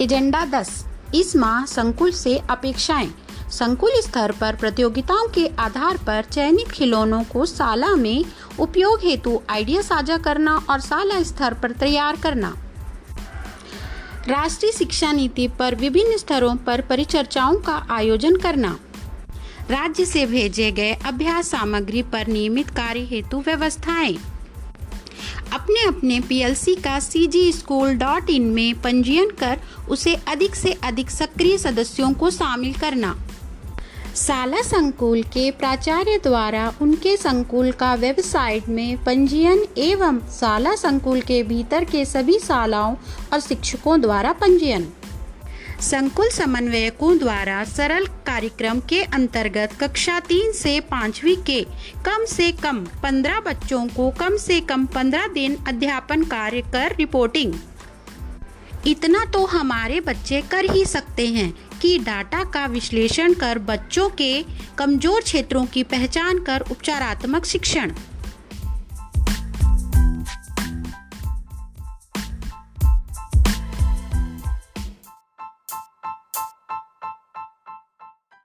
Agenda 10 इस माह संकुल से अपेक्षाएँ। संकुल स्तर पर प्रतियोगिताओं के आधार पर चयनित खिलौनों को साला में उपयोग हेतु आइडिया साझा करना और साला स्तर पर तैयार करना। राष्ट्रीय शिक्षा नीति पर विभिन्न स्तरों पर परिचर्चाओं का आयोजन करना। राज्य से भेजे गए अभ्यास सामग्री पर नियमित कार्य हेतु व्यवस्थाएँ। अपने अपने पीएलसी का सी जी स्कूल डॉट इन में पंजीयन कर उसे अधिक से अधिक सक्रिय सदस्यों को शामिल करना। साला संकुल के प्राचार्य द्वारा उनके संकुल का वेबसाइट में पंजीयन एवं साला संकुल के भीतर के सभी शालाओं और शिक्षकों द्वारा पंजीयन। संकुल समन्वयकों द्वारा सरल कार्यक्रम के अंतर्गत कक्षा तीन से पाँचवी के कम से कम पंद्रह बच्चों को कम से कम पंद्रह दिन अध्यापन कार्य कर रिपोर्टिंग इतना तो हमारे बच्चे कर ही सकते हैं कि डाटा का विश्लेषण कर बच्चों के कमज़ोर क्षेत्रों की पहचान कर उपचारात्मक शिक्षण।